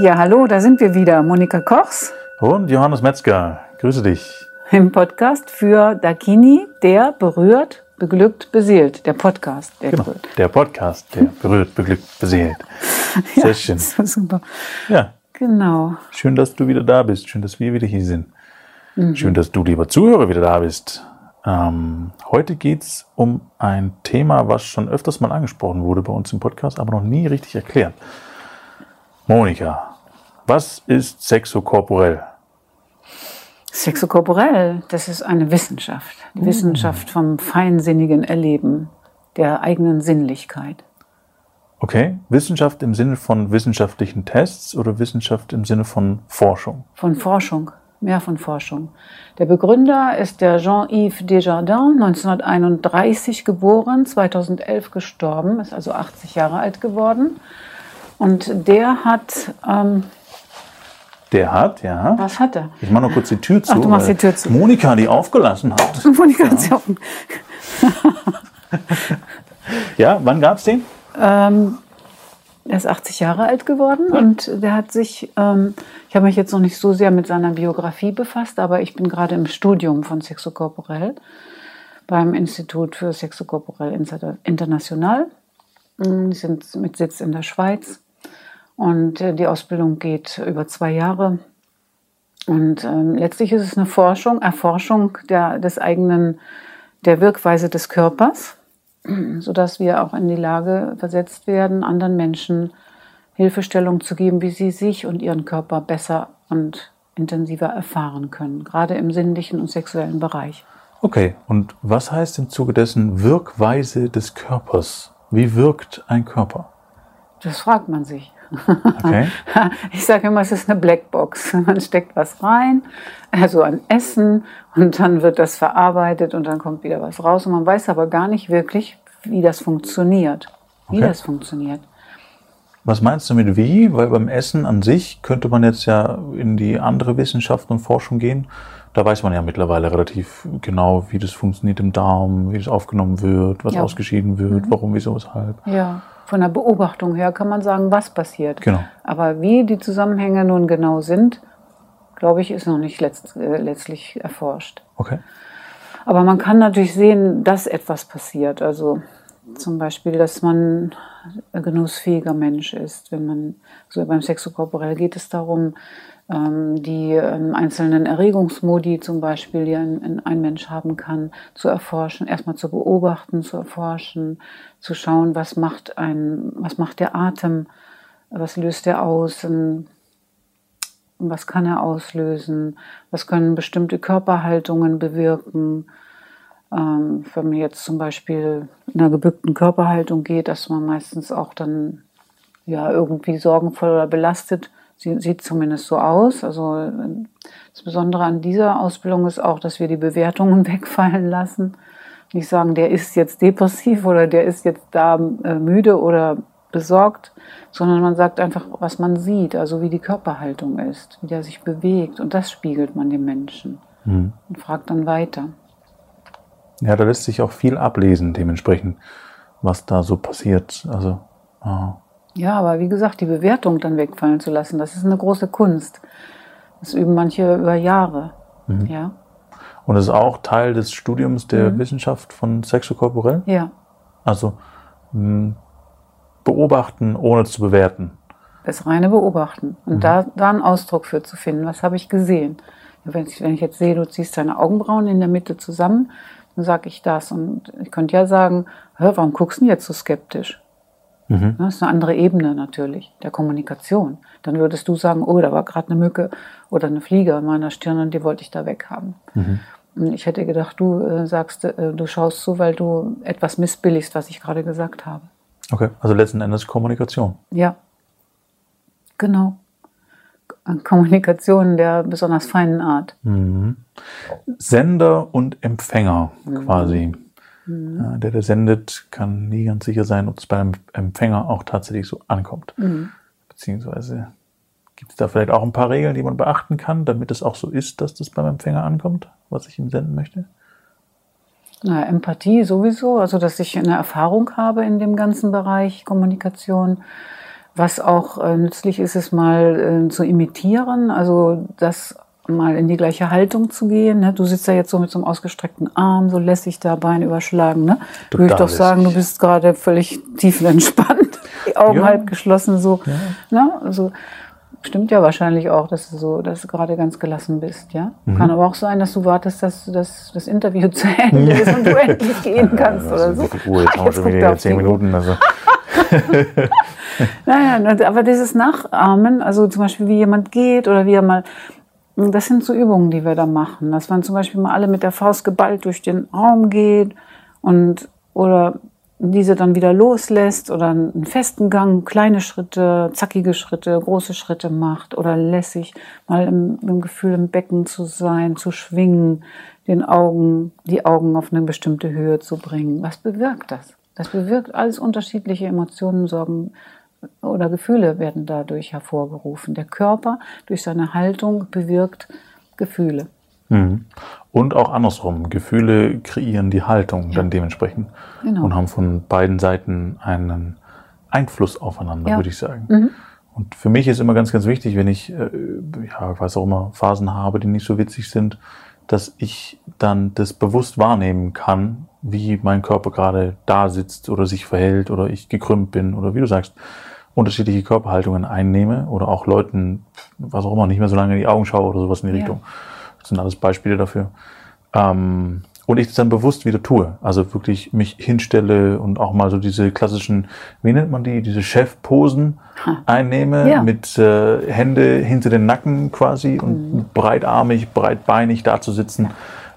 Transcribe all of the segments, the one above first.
Ja, hallo, da sind wir wieder. Monika Kochs Und Johannes Metzger. Grüße dich. im Podcast für Dakini, der berührt, beglückt, beseelt. Der Podcast, der Genau. berührt. Der Podcast, der berührt, beglückt, beseelt. Sehr ja, schön. Super. Ja, Genau. schön, dass du wieder da bist. Schön, dass wir wieder hier sind. Schön, dass du, lieber Zuhörer, wieder da bist. Ähm, heute geht es um ein Thema, was schon öfters mal angesprochen wurde bei uns im Podcast, aber noch nie richtig erklärt. Monika, was ist sexokorporell? Sexokorporell, das ist eine Wissenschaft. Die Wissenschaft vom feinsinnigen Erleben der eigenen Sinnlichkeit. Okay, Wissenschaft im Sinne von wissenschaftlichen Tests oder Wissenschaft im Sinne von Forschung? Von Forschung, mehr von Forschung. Der Begründer ist der Jean-Yves Desjardins, 1931 geboren, 2011 gestorben, ist also 80 Jahre alt geworden. Und der hat, ähm, Der hat, ja. was hat er? Ich mache noch kurz die Tür zu. Ach, du machst die Tür zu. Monika die aufgelassen hat. Kommunikation. Ja, wann gab's den? Ähm, er ist 80 Jahre alt geworden und der hat sich, ähm, ich habe mich jetzt noch nicht so sehr mit seiner Biografie befasst, aber ich bin gerade im Studium von Sexokorporell beim Institut für Sexokorporell Inter- International. Mm, Die sind mit Sitz in der Schweiz und äh, die Ausbildung geht über zwei Jahre. Und ähm, letztlich ist es eine Forschung, Erforschung der, des eigenen, der Wirkweise des Körpers sodass wir auch in die Lage versetzt werden, anderen Menschen Hilfestellung zu geben, wie sie sich und ihren Körper besser und intensiver erfahren können, gerade im sinnlichen und sexuellen Bereich. Okay, und was heißt im Zuge dessen Wirkweise des Körpers? Wie wirkt ein Körper? Das fragt man sich. Okay, Ich sage immer, es ist eine Blackbox. Man steckt was rein, also an Essen, und dann wird das verarbeitet und dann kommt wieder was raus. Und man weiß aber gar nicht wirklich, wie das funktioniert. Wie Okay. das funktioniert. was meinst du mit wie? Weil beim Essen an sich könnte man jetzt ja in die andere Wissenschaft und Forschung gehen. Da weiß man ja mittlerweile relativ genau, wie das funktioniert im Darm, wie das aufgenommen wird, was Ja. Mhm. ausgeschieden wird, warum, wieso, weshalb. Ja, von der Beobachtung her kann man sagen, was passiert. Genau. Aber wie die Zusammenhänge nun genau sind, glaube ich, ist noch nicht letzt, äh, letztlich erforscht. Okay. Aber man kann natürlich sehen, dass etwas passiert. Also zum Beispiel, dass man ein genussfähiger Mensch ist. Wenn man, so beim Sexokorporell geht es darum, die ähm, einzelnen Erregungsmodi zum Beispiel, die ein, ein- Mensch haben kann, zu erforschen, erstmal zu beobachten, zu erforschen, zu schauen, was macht ein, was macht der Atem, was löst er aus, ähm, was kann er auslösen, was können bestimmte Körperhaltungen bewirken. Ähm, wenn man jetzt zum Beispiel in einer gebückten Körperhaltung geht, dass man meistens auch dann ja irgendwie sorgenvoll oder belastet, sie, sieht zumindest so aus. Also das Besondere an dieser Ausbildung ist auch, dass wir die Bewertungen wegfallen lassen. Nicht sagen, der ist jetzt depressiv oder der ist jetzt da äh, müde oder besorgt, sondern man sagt einfach, was man sieht, also wie die Körperhaltung ist, wie der sich bewegt und das spiegelt man dem Menschen Mhm. und fragt dann weiter. Ja, da lässt sich auch viel ablesen, dementsprechend, was da so passiert. Also, ah, Ja, aber wie gesagt, die Bewertung dann wegfallen zu lassen, das ist eine große Kunst. Das üben manche über Jahre. Ja, Und es ist auch Teil des Studiums der Wissenschaft von Sexokorporell. ja. Also mh, beobachten, ohne zu bewerten. Das reine Beobachten. Und da, da einen Ausdruck für zu finden. Was habe ich gesehen? Wenn, ich, wenn ich jetzt sehe, du ziehst deine Augenbrauen in der Mitte zusammen, dann sage ich das. Und ich könnte ja sagen, Hör, warum guckst du denn jetzt so skeptisch? Das ist eine andere Ebene natürlich, der Kommunikation. Dann würdest du sagen, oh, da war gerade eine Mücke oder eine Fliege an meiner Stirn und die wollte ich da weghaben. Und ich hätte gedacht, du äh, sagst, äh, du schaust zu, weil du etwas missbilligst, was ich gerade gesagt habe. Okay. Also letzten Endes Kommunikation. Ja, genau. Kommunikation der besonders feinen Art. Sender und Empfänger quasi. Ja, der, der sendet, kann nie ganz sicher sein, ob es beim Empfänger auch tatsächlich so ankommt. Beziehungsweise gibt es da vielleicht auch ein paar Regeln, die man beachten kann, damit es auch so ist, dass das beim Empfänger ankommt, was ich ihm senden möchte? Na, Empathie sowieso, also dass ich eine Erfahrung habe in dem ganzen Bereich Kommunikation, Was auch äh, nützlich ist, ist mal äh, zu imitieren, also das mal in die gleiche Haltung zu gehen. Ne? Du sitzt ja jetzt so mit so einem ausgestreckten Arm, so lässig da Bein überschlagen. Ne? Würde ich doch sagen, du bist gerade völlig tiefenentspannt, die Augen ja. halb geschlossen, so. Ja. Ne? Also, stimmt ja wahrscheinlich auch, dass du so, dass du gerade ganz gelassen bist, ja. Mhm. Kann aber auch sein, dass du wartest, dass das, das Interview zu Ende ist und du endlich gehen kannst ja, oder so. Uhr, jetzt haben wir schon wieder zehn Minuten. Also. naja, aber dieses Nachahmen, also zum Beispiel wie jemand geht oder wie er mal das sind so Übungen, die wir da machen. Dass man zum Beispiel mal alle mit der Faust geballt durch den Raum geht und oder diese dann wieder loslässt oder einen festen Gang, kleine Schritte, zackige Schritte, große Schritte macht oder lässig mal im, im Gefühl im Becken zu sein, zu schwingen, den Augen, die Augen auf eine bestimmte Höhe zu bringen. Was bewirkt das? Das bewirkt alles unterschiedliche Emotionen, Sorgen, oder Gefühle werden dadurch hervorgerufen. Der Körper durch seine Haltung bewirkt Gefühle. Mhm. Und auch andersrum. Gefühle kreieren die Haltung ja. dann dementsprechend genau. und haben von beiden Seiten einen Einfluss aufeinander, ja. würde ich sagen. Mhm. Und für mich ist immer ganz, ganz wichtig, wenn ich, äh, ja, ich weiß auch immer, Phasen habe, die nicht so witzig sind, dass ich dann das bewusst wahrnehmen kann, wie mein Körper gerade da sitzt oder sich verhält oder ich gekrümmt bin oder wie du sagst, unterschiedliche Körperhaltungen einnehme oder auch Leuten, was auch immer, nicht mehr so lange in die Augen schaue oder sowas in die ja. Richtung. Das sind alles Beispiele dafür. Ähm, und ich das dann bewusst wieder tue. Also wirklich mich hinstelle und auch mal so diese klassischen, wie nennt man die, diese Chefposen einnehme, ja. mit äh, Hände hinter den Nacken quasi und mhm. breitarmig, breitbeinig da zu sitzen.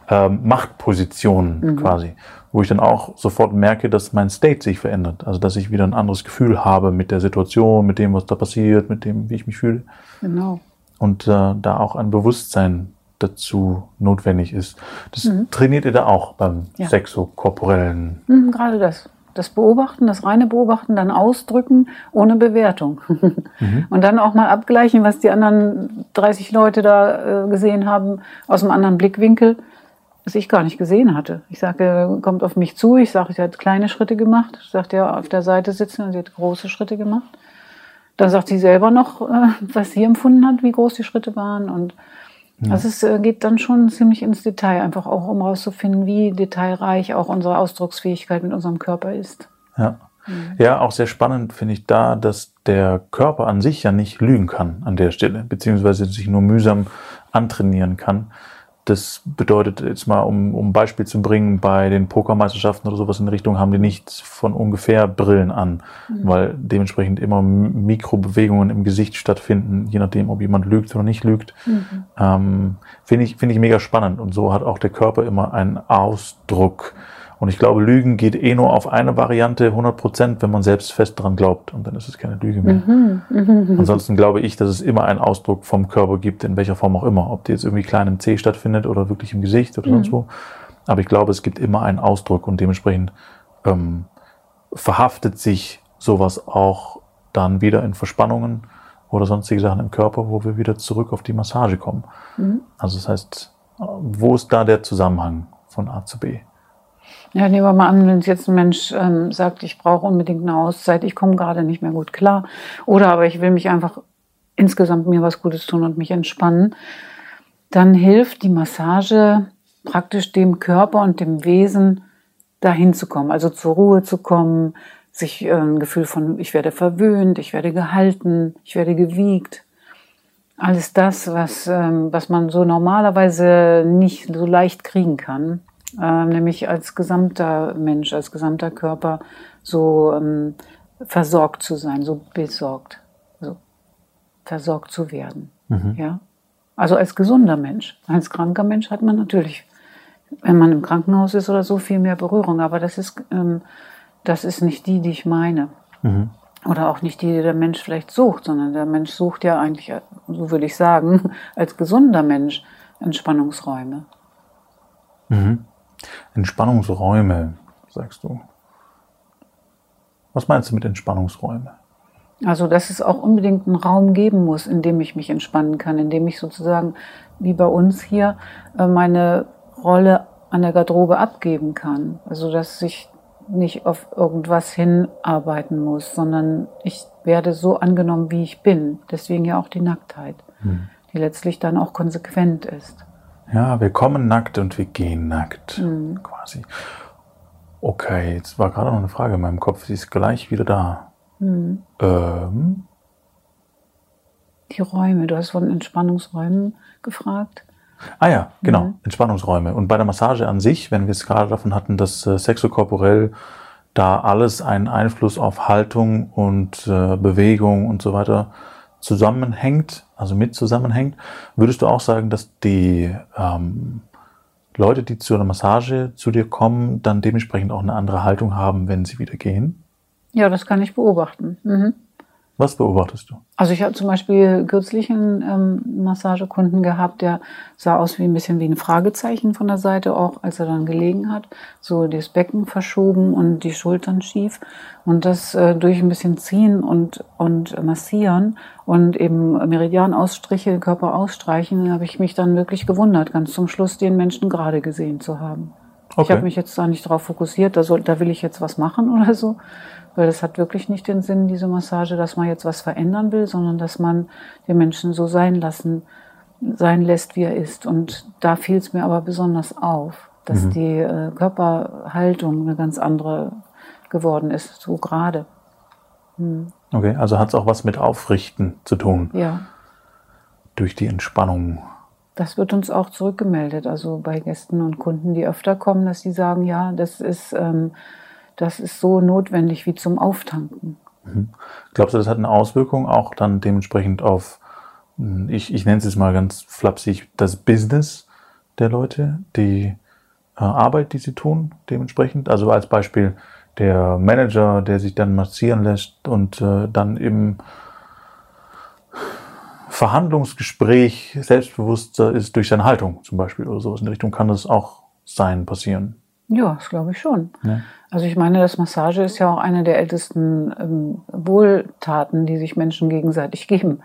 Ähm, Machtpositionen mhm. quasi wo ich dann auch sofort merke, dass mein State sich verändert. Also dass ich wieder ein anderes Gefühl habe mit der Situation, mit dem, was da passiert, mit dem, wie ich mich fühle. Genau. Und äh, da auch ein Bewusstsein dazu notwendig ist. Das mhm. trainiert ihr da auch beim ja. sexokorporellen? Mhm, gerade das. Das Beobachten, das reine Beobachten, dann ausdrücken ohne Bewertung. Mhm. Und dann auch mal abgleichen, was die anderen 30 Leute da äh, gesehen haben, aus einem anderen Blickwinkel was ich gar nicht gesehen hatte. Ich sage, kommt auf mich zu. Ich sage, sie hat kleine Schritte gemacht. Ich sagte, ja, auf der Seite sitzen und sie hat große Schritte gemacht. Dann sagt sie selber noch, äh, was sie empfunden hat, wie groß die Schritte waren. Und. Also es äh, geht dann schon ziemlich ins Detail, einfach auch um herauszufinden, wie detailreich auch unsere Ausdrucksfähigkeit mit unserem Körper ist. Ja. Mhm. Ja, auch sehr spannend finde ich da, dass der Körper an sich ja nicht lügen kann an der Stelle, beziehungsweise sich nur mühsam antrainieren kann. Das bedeutet jetzt mal, um, um ein Beispiel zu bringen, bei den Pokermeisterschaften oder sowas in Richtung haben die nicht von ungefähr Brillen an, mhm. weil dementsprechend immer Mikrobewegungen im Gesicht stattfinden, je nachdem, ob jemand lügt oder nicht lügt. Mhm. Ähm, Finde ich, finde ich mega spannend. Und so hat auch der Körper immer einen Ausdruck. Und ich glaube, Lügen geht eh nur auf eine Variante 100 Prozent, wenn man selbst fest daran glaubt. Und dann ist es keine Lüge mehr. Mhm. Mhm. Ansonsten glaube ich, dass es immer einen Ausdruck vom Körper gibt, in welcher Form auch immer. Ob der jetzt irgendwie klein im C stattfindet oder wirklich im Gesicht oder mhm. sonst wo. Aber ich glaube, es gibt immer einen Ausdruck und dementsprechend ähm, verhaftet sich sowas auch dann wieder in Verspannungen oder sonstige Sachen im Körper, wo wir wieder zurück auf die Massage kommen. Mhm. Also das heißt, wo ist da der Zusammenhang von A zu B? Ja, nehmen wir mal an, wenn jetzt ein Mensch ähm, sagt, ich brauche unbedingt eine Auszeit, ich komme gerade nicht mehr gut klar. Oder aber ich will mich einfach insgesamt mir was Gutes tun und mich entspannen. Dann hilft die Massage praktisch dem Körper und dem Wesen dahin zu kommen, also zur Ruhe zu kommen, sich äh, ein Gefühl von, ich werde verwöhnt, ich werde gehalten, ich werde gewiegt. Alles das, was, ähm, was man so normalerweise nicht so leicht kriegen kann äh, nämlich als gesamter Mensch, als gesamter Körper so ähm, versorgt zu sein, so besorgt, so versorgt zu werden. Mhm. Ja? Also als gesunder Mensch. Als kranker Mensch hat man natürlich, wenn man im Krankenhaus ist oder so, viel mehr Berührung. Aber das ist, ähm, das ist nicht die, die ich meine. Mhm. Oder auch nicht die, die der Mensch vielleicht sucht, sondern der Mensch sucht ja eigentlich, so würde ich sagen, als gesunder Mensch Entspannungsräume. Mhm. Entspannungsräume, sagst du. Was meinst du mit Entspannungsräume? Also, dass es auch unbedingt einen Raum geben muss, in dem ich mich entspannen kann, in dem ich sozusagen, wie bei uns hier, äh, meine Rolle an der Garderobe abgeben kann. Also, dass ich nicht auf irgendwas hinarbeiten muss, sondern ich werde so angenommen, wie ich bin. Deswegen ja auch die Nacktheit, hm. die letztlich dann auch konsequent ist. Ja, wir kommen nackt und wir gehen nackt, hm. quasi. Okay, jetzt war gerade noch eine Frage in meinem Kopf, sie ist gleich wieder da. Hm. Ähm. Die Räume, du hast von Entspannungsräumen gefragt. Ah ja, genau, mhm. Entspannungsräume. Und bei der Massage an sich, wenn wir es gerade davon hatten, dass äh, sexokorporell da alles einen Einfluss auf Haltung und äh, Bewegung und so weiter zusammenhängt, also mit zusammenhängt, würdest du auch sagen, dass die ähm, Leute, die zu einer Massage zu dir kommen, dann dementsprechend auch eine andere Haltung haben, wenn sie wieder gehen? Ja, das kann ich beobachten. Mhm. Was beobachtest du? Also ich habe zum Beispiel kürzlich einen ähm, Massagekunden gehabt, der sah aus wie ein bisschen wie ein Fragezeichen von der Seite, auch als er dann gelegen hat. So das Becken verschoben und die Schultern schief. Und das äh, durch ein bisschen ziehen und, und massieren und eben Meridianausstriche, Körper ausstreichen, habe ich mich dann wirklich gewundert, ganz zum Schluss den Menschen gerade gesehen zu haben. Okay. Ich habe mich jetzt da nicht darauf fokussiert, da, soll, da will ich jetzt was machen oder so, weil das hat wirklich nicht den Sinn, diese Massage, dass man jetzt was verändern will, sondern dass man den Menschen so sein lassen, sein lässt, wie er ist. Und da fiel es mir aber besonders auf, dass mhm. die äh, Körperhaltung eine ganz andere geworden ist, so gerade. Mhm. Okay, also hat es auch was mit Aufrichten zu tun. Ja. Durch die Entspannung. Das wird uns auch zurückgemeldet, also bei Gästen und Kunden, die öfter kommen, dass sie sagen, ja, das ist ähm, das ist so notwendig wie zum Auftanken. Mhm. Glaubst du, das hat eine Auswirkung auch dann dementsprechend auf, hm, ich, ich nenne es jetzt mal ganz flapsig, das Business der Leute, die äh, Arbeit, die sie tun, dementsprechend? Also als Beispiel der Manager, der sich dann massieren lässt und äh, dann im Verhandlungsgespräch selbstbewusster ist durch seine Haltung zum Beispiel oder sowas in die Richtung kann das auch sein, passieren. Ja, das glaube ich schon. Ja. Also ich meine, das Massage ist ja auch eine der ältesten ähm, Wohltaten, die sich Menschen gegenseitig geben.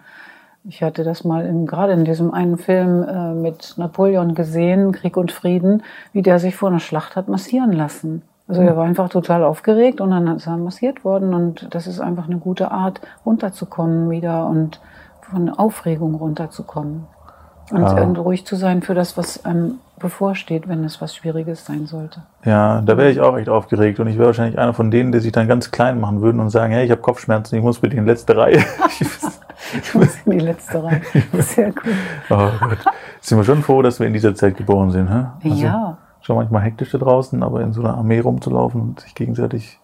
Ich hatte das mal in, gerade in diesem einen Film äh, mit Napoleon gesehen, Krieg und Frieden, wie der sich vor einer Schlacht hat massieren lassen. Also er war einfach total aufgeregt und dann ist er massiert worden und das ist einfach eine gute Art, runterzukommen wieder und von Aufregung runterzukommen. Und ah. ruhig zu sein für das, was einem bevorsteht, wenn es was Schwieriges sein sollte. Ja, da wäre ich auch echt aufgeregt und ich wäre wahrscheinlich einer von denen, die sich dann ganz klein machen würden und sagen, hey, ich habe Kopfschmerzen, ich muss bitte in die letzte Reihe. ich muss in die letzte Reihe. Sehr gut. Oh Gott. Sind wir schon froh, dass wir in dieser Zeit geboren sind, hä? Also ja. Schon manchmal hektisch da draußen, aber in so einer Armee rumzulaufen und sich gegenseitig,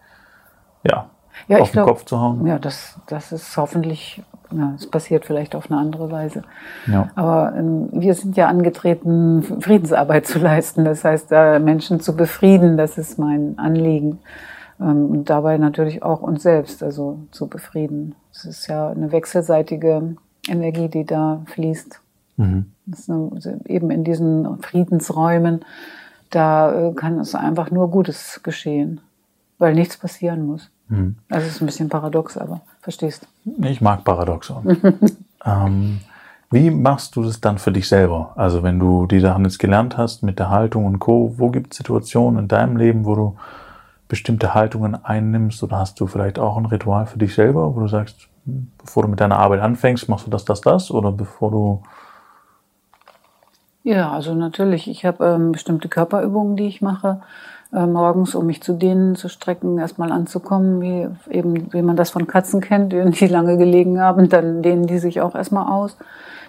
ja, ja, auf den glaub, Kopf zu hauen. Ja, das, das ist hoffentlich, ja, es passiert vielleicht auf eine andere Weise. Ja. Aber ähm, wir sind ja angetreten, Friedensarbeit zu leisten. Das heißt, äh, Menschen zu befrieden, das ist mein Anliegen. Ähm, und dabei natürlich auch uns selbst, also zu befrieden. Es ist ja eine wechselseitige Energie, die da fließt. Mhm. Eine, eben in diesen Friedensräumen, da äh, kann es einfach nur Gutes geschehen, weil nichts passieren muss. Mhm. Also es ist ein bisschen paradox, aber verstehst. Ich mag Paradoxon. ähm, wie machst du das dann für dich selber? Also wenn du die Sachen jetzt gelernt hast mit der Haltung und Co., wo gibt es Situationen in deinem Leben, wo du bestimmte Haltungen einnimmst oder hast du vielleicht auch ein Ritual für dich selber, wo du sagst, bevor du mit deiner Arbeit anfängst, machst du das, das, das oder bevor du ja, also natürlich. Ich habe ähm, bestimmte Körperübungen, die ich mache äh, morgens, um mich zu dehnen, zu strecken, erstmal anzukommen, wie eben, wie man das von Katzen kennt, die lange gelegen haben, dann dehnen die sich auch erstmal aus.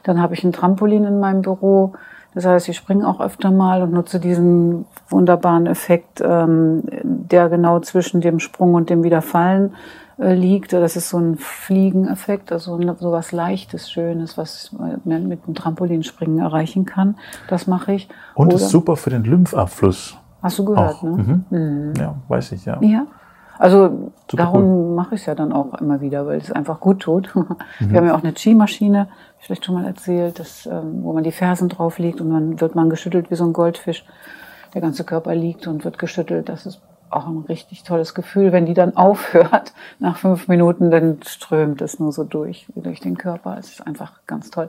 Dann habe ich ein Trampolin in meinem Büro. Das heißt, ich springe auch öfter mal und nutze diesen wunderbaren Effekt, ähm, der genau zwischen dem Sprung und dem Wiederfallen äh, liegt. Das ist so ein Fliegeneffekt, also so was Leichtes, Schönes, was man mit dem Trampolinspringen erreichen kann. Das mache ich. Und Oder, ist super für den Lymphabfluss. Hast du gehört, auch. ne? Mhm. Mhm. Ja, weiß ich, ja. Ja. Also Super darum cool. mache ich es ja dann auch immer wieder, weil es einfach gut tut. Mhm. Wir haben ja auch eine Chi-Maschine, vielleicht schon mal erzählt, das, ähm, wo man die Fersen drauf legt und dann wird man geschüttelt wie so ein Goldfisch. Der ganze Körper liegt und wird geschüttelt. Das ist auch ein richtig tolles Gefühl. Wenn die dann aufhört, nach fünf Minuten, dann strömt es nur so durch, durch den Körper. Es ist einfach ganz toll.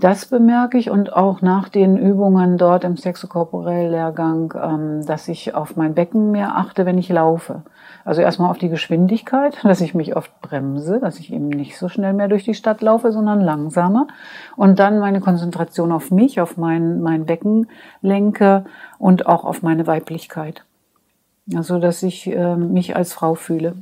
Das bemerke ich und auch nach den Übungen dort im Sexokorporell-Lehrgang, ähm, dass ich auf mein Becken mehr achte, wenn ich laufe. Also erstmal auf die Geschwindigkeit, dass ich mich oft bremse, dass ich eben nicht so schnell mehr durch die Stadt laufe, sondern langsamer. Und dann meine Konzentration auf mich, auf mein, mein Becken lenke und auch auf meine Weiblichkeit. Also, dass ich äh, mich als Frau fühle.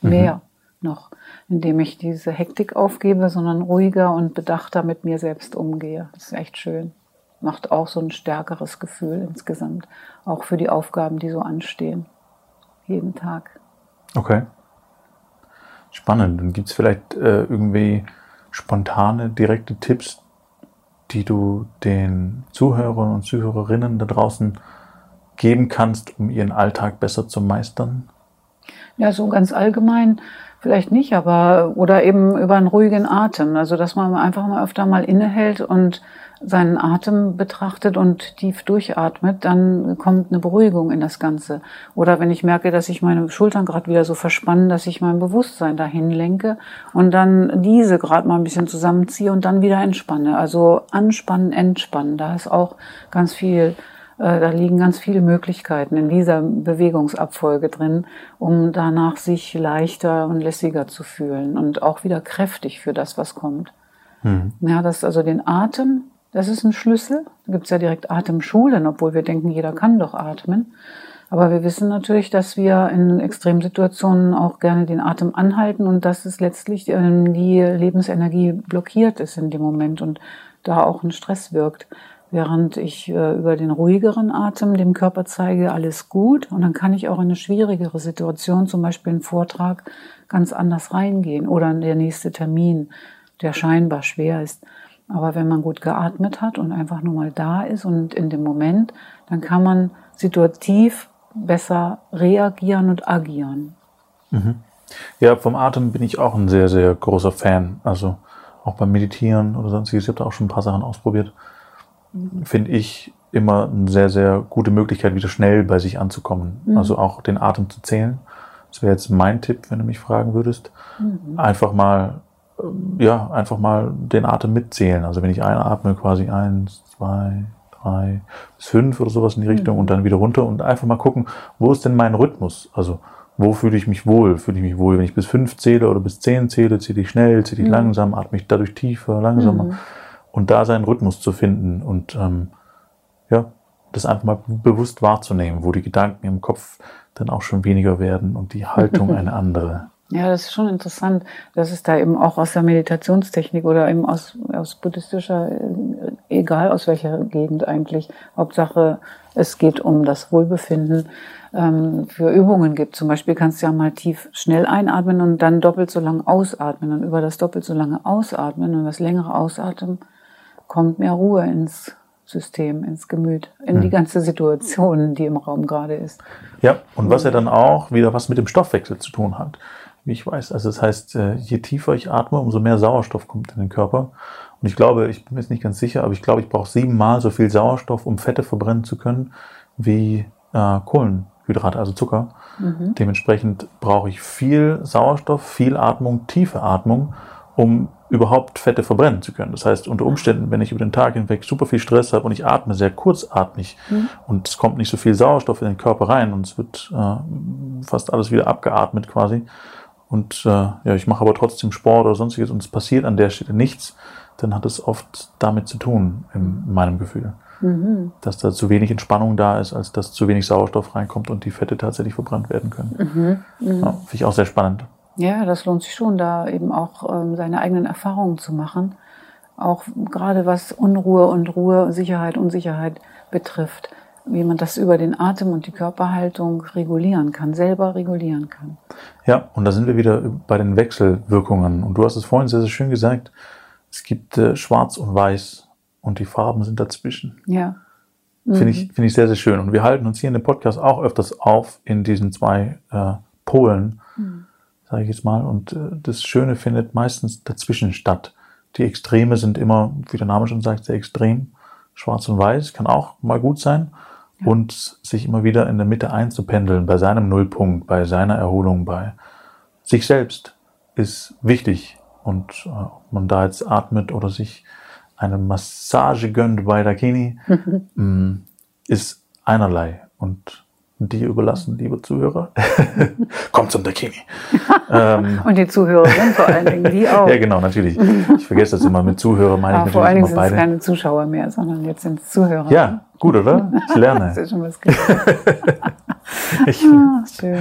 Mhm. Mehr mhm. Noch indem ich diese Hektik aufgebe, sondern ruhiger und bedachter mit mir selbst umgehe. Das ist echt schön. Macht auch so ein stärkeres Gefühl insgesamt, auch für die Aufgaben, die so anstehen. Jeden Tag. Okay. Spannend. Dann gibt es vielleicht äh, irgendwie spontane, direkte Tipps, die du den Zuhörern und Zuhörerinnen da draußen geben kannst, um ihren Alltag besser zu meistern? Ja, so ganz allgemein Vielleicht nicht, aber oder eben über einen ruhigen Atem. Also dass man einfach mal öfter mal innehält und seinen Atem betrachtet und tief durchatmet, dann kommt eine Beruhigung in das Ganze. Oder wenn ich merke, dass ich meine Schultern gerade wieder so verspannen, dass ich mein Bewusstsein dahin lenke und dann diese gerade mal ein bisschen zusammenziehe und dann wieder entspanne. Also anspannen, entspannen. Da ist auch ganz viel da liegen ganz viele Möglichkeiten in dieser Bewegungsabfolge drin, um danach sich leichter und lässiger zu fühlen und auch wieder kräftig für das, was kommt. Mhm. Ja, das also den Atem, das ist ein Schlüssel. Da gibt es ja direkt Atemschulen, obwohl wir denken, jeder kann doch atmen. Aber wir wissen natürlich, dass wir in Extremsituationen auch gerne den Atem anhalten und dass es letztlich ähm, die Lebensenergie blockiert ist in dem Moment und da auch ein Stress wirkt während ich äh, über den ruhigeren Atem dem Körper zeige, alles gut. Und dann kann ich auch in eine schwierigere Situation, zum Beispiel einen Vortrag, ganz anders reingehen oder der nächste Termin, der scheinbar schwer ist. Aber wenn man gut geatmet hat und einfach nur mal da ist und in dem Moment, dann kann man situativ besser reagieren und agieren. Mhm. Ja, vom Atem bin ich auch ein sehr, sehr großer Fan. Also auch beim Meditieren oder sonstiges. Ich habe da auch schon ein paar Sachen ausprobiert finde ich, immer eine sehr, sehr gute Möglichkeit, wieder schnell bei sich anzukommen. Mhm. Also auch den Atem zu zählen. Das wäre jetzt mein Tipp, wenn du mich fragen würdest. Mhm. Einfach mal, ähm, ja, einfach mal den Atem mitzählen. Also wenn ich einatme, quasi eins, zwei, drei bis fünf oder sowas in die Richtung mhm. und dann wieder runter und einfach mal gucken, wo ist denn mein Rhythmus? Also wo fühle ich mich wohl? Fühle ich mich wohl, wenn ich bis fünf zähle oder bis zehn zähle? Zähle ich schnell, zähle ich mhm. langsam, atme ich dadurch tiefer, langsamer? Und da seinen Rhythmus zu finden und ähm, ja, das einfach mal bewusst wahrzunehmen, wo die Gedanken im Kopf dann auch schon weniger werden und die Haltung eine andere. Ja, das ist schon interessant, dass es da eben auch aus der Meditationstechnik oder eben aus, aus buddhistischer, äh, egal aus welcher Gegend eigentlich, Hauptsache es geht um das Wohlbefinden, ähm, für Übungen gibt. Zum Beispiel kannst du ja mal tief schnell einatmen und dann doppelt so lange ausatmen und über das doppelt so lange Ausatmen und das längere Ausatmen kommt mehr Ruhe ins System, ins Gemüt, in hm. die ganze Situation, die im Raum gerade ist. Ja, und was ja dann auch wieder was mit dem Stoffwechsel zu tun hat, wie ich weiß. Also das heißt, äh, je tiefer ich atme, umso mehr Sauerstoff kommt in den Körper. Und ich glaube, ich bin mir jetzt nicht ganz sicher, aber ich glaube, ich brauche siebenmal so viel Sauerstoff, um Fette verbrennen zu können, wie äh, Kohlenhydrate, also Zucker. Mhm. Dementsprechend brauche ich viel Sauerstoff, viel Atmung, tiefe Atmung, um überhaupt Fette verbrennen zu können. Das heißt, unter Umständen, wenn ich über den Tag hinweg super viel Stress habe und ich atme sehr kurzatmig mhm. und es kommt nicht so viel Sauerstoff in den Körper rein und es wird äh, fast alles wieder abgeatmet quasi und äh, ja, ich mache aber trotzdem Sport oder sonstiges und es passiert an der Stelle nichts, dann hat es oft damit zu tun, in, in meinem Gefühl. Mhm. Dass da zu wenig Entspannung da ist, als dass zu wenig Sauerstoff reinkommt und die Fette tatsächlich verbrannt werden können. Mhm. Mhm. Ja, Finde ich auch sehr spannend. Ja, das lohnt sich schon, da eben auch ähm, seine eigenen Erfahrungen zu machen. Auch gerade was Unruhe und Ruhe, Sicherheit, Unsicherheit betrifft, wie man das über den Atem und die Körperhaltung regulieren kann, selber regulieren kann. Ja, und da sind wir wieder bei den Wechselwirkungen. Und du hast es vorhin sehr, sehr schön gesagt, es gibt äh, Schwarz und Weiß und die Farben sind dazwischen. Ja. Mhm. Finde ich, finde ich sehr, sehr schön. Und wir halten uns hier in dem Podcast auch öfters auf in diesen zwei äh, Polen. Mhm sage ich jetzt mal. Und äh, das Schöne findet meistens dazwischen statt. Die Extreme sind immer, wie der Name schon sagt, sehr extrem. Schwarz und Weiß kann auch mal gut sein. ja. und sich immer wieder in der Mitte einzupendeln, bei seinem Nullpunkt, bei seiner Erholung, bei sich selbst ist wichtig. Und äh, ob man da jetzt atmet oder sich eine Massage gönnt bei Dakini, mm, ist einerlei. Und dir überlassen, liebe Zuhörer. Kommt zum Dakini. ähm, und die Zuhörerinnen vor allen Dingen, die auch. ja, genau, natürlich. Ich vergesse das immer mit Zuhörer, meine Aber ich vor allen Dingen sind es keine Zuschauer mehr, sondern jetzt sind es Zuhörer. Ja, gut, oder? Ich lerne. das ist schon was ich, ah, schön.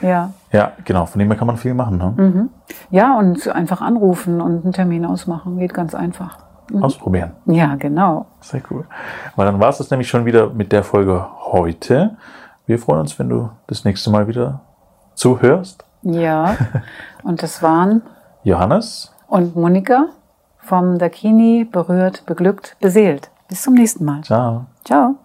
Ja. Ja, genau. Von dem her kann man viel machen. Ne? Mhm. Ja, und einfach anrufen und einen Termin ausmachen. Geht ganz einfach. Mhm. Ausprobieren. Ja, genau. Sehr cool. Weil dann war es das nämlich schon wieder mit der Folge heute. Wir freuen uns, wenn du das nächste Mal wieder zuhörst. Ja, und das waren Johannes und Monika vom Dakini berührt, beglückt, beseelt. Bis zum nächsten Mal. Ciao. Ciao.